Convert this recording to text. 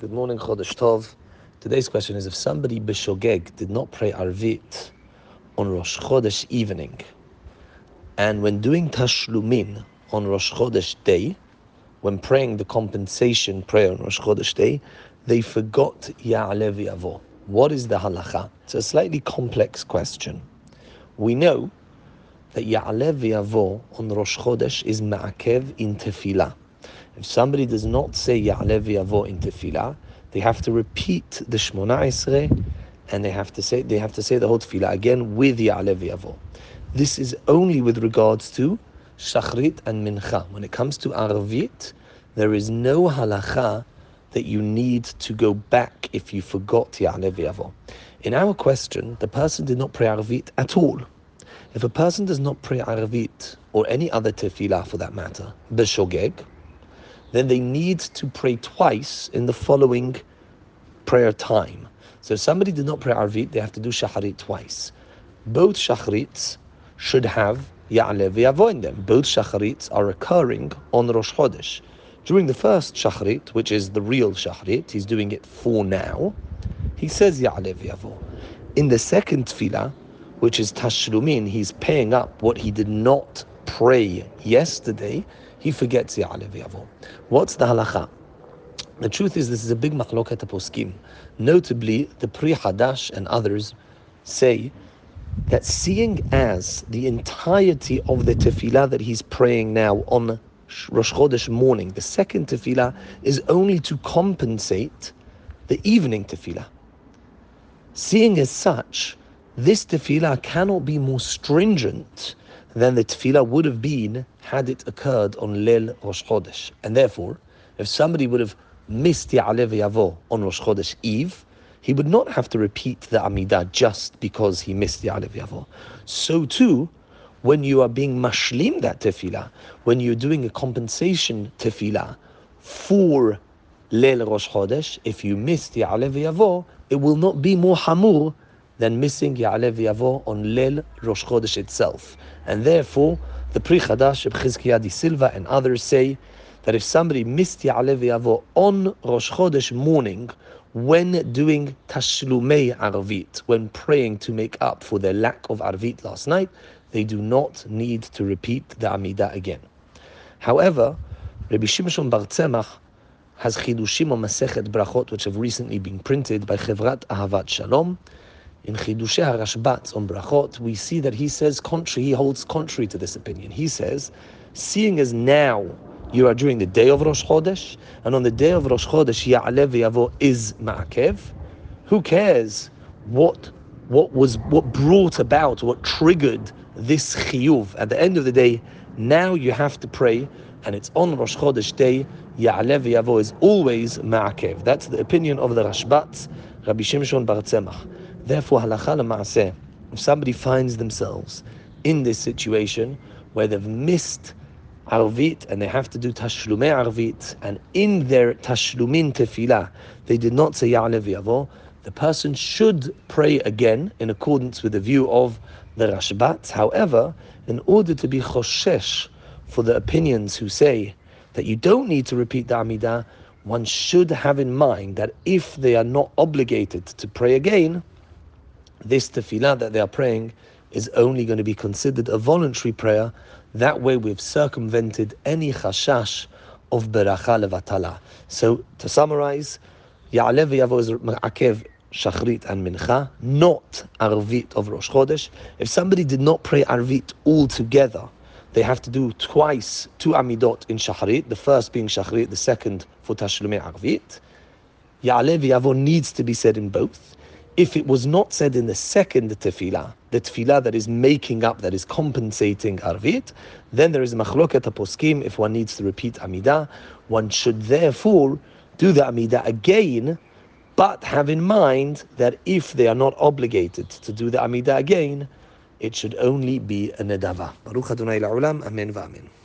Good morning, Chodesh Tov. Today's question is if somebody b'shogeg did not pray Arvit on Rosh Chodesh evening, and when doing Tashlumin on Rosh Chodesh day, when praying the compensation prayer on Rosh Chodesh day, they forgot Ya'aleh V'Yavo. What is the halacha? It's a slightly complex question. We know that Ya'aleh V'Yavo on Rosh Chodesh is Ma'akev in Tefillah. If somebody does not say Ya'aleh V'Yavo in Tefillah, they have to repeat the Shmona Esrei, and they have to say they have to say the whole Tefillah again with Ya'aleh V'Yavo. This is only with regards to Shachrit and Mincha. When it comes to Arvit, there is no halacha that you need to go back if you forgot Ya'aleh V'Yavo. In our question, the person did not pray Arvit at all. If a person does not pray Arvit or any other tefillah for that matter, b'shogeg, then they need to pray twice in the following prayer time. So if somebody did not pray Arvit, they have to do Shacharit twice. Both Shacharits should have Ya'aleh V'Yavo in them. Both Shacharits are occurring on Rosh Chodesh. During the first Shacharit, which is the real Shacharit, he's doing it for now, he says Ya'aleh V'Yavo. In the second Tefillah, which is Tashlumin, he's paying up what he did not pray yesterday, he forgets Ya'aleh V'Yavo. What's the halacha? The truth is, this is a big machloket poskim. Notably, the Pri Hadash and others say that seeing as the entirety of the tefillah that he's praying now on Rosh Chodesh morning, the second tefillah is only to compensate the evening tefillah. Seeing as such, this tefillah cannot be more stringent than the tefillah would have been had it occurred on Leil Rosh Chodesh. And therefore, if somebody would have missed Ya'aleh V'Yavo on Rosh Chodesh Eve, he would not have to repeat the Amidah just because he missed Ya'aleh V'Yavo. So too, when you are being mashlim that tefillah, when you're doing a compensation tefillah for Leil Rosh Chodesh, if you missed Ya'aleh V'Yavo, it will not be more hamur than missing Ya'aleh V'Yavo on Leil Rosh Chodesh itself. And therefore, the Pri Chadash, Chizkiah di Silva, and others say that if somebody missed Ya'aleh V'Yavo on Rosh Chodesh morning, when doing Tashlumei Arvit, when praying to make up for their lack of Arvit last night, they do not need to repeat the Amidah again. However, Rabbi Shimshon Bar Tzemach has chidushim on Masechet Brachot, which have recently been printed by Chevrat Ahavat Shalom, in Chidushei HaRashbat on Brachot, we see that he says contrary, he holds contrary to this opinion. He says, seeing as now you are during the day of Rosh Chodesh, and on the day of Rosh Chodesh, Ya'aleh V'Yavo is Ma'akev, who cares what what was what brought about, what triggered this chiyuv? At the end of the day, now you have to pray, and it's on Rosh Chodesh day. Ya'aleh V'Yavo is always Ma'akev. That's the opinion of the Rashbat, Rabbi Shimshon Bar Tzemach. Therefore, halacha ma'aseh, if somebody finds themselves in this situation where they've missed arvit and they have to do tashlumei arvit, and in their tashlumin tefillah they did not say ya'aleh v'yavo, the person should pray again in accordance with the view of the Rashbat. However, in order to be choshesh for the opinions who say that you don't need to repeat the Amidah, one should have in mind that if they are not obligated to pray again, this tefillah that they are praying is only going to be considered a voluntary prayer. That way, we've circumvented any chashash of beracha levatala. So, to summarize, Ya'aleh V'Yavo is ma'akev shachrit and mincha, not arvit of Rosh Chodesh. If somebody did not pray arvit all together, they have to do twice two amidot in shachrit, the first being shachrit, the second for tashlumei arvit. Ya'aleh V'Yavo needs to be said in both if it was not said in the second tefillah, the tefillah that is making up, that is compensating arvit, then there is machloket poskim. If one needs to repeat amidah, one should therefore do the amidah again, but have in mind that if they are not obligated to do the amidah again, it should only be a nedava. Baruch Adonai la'olam. Amen v'amen.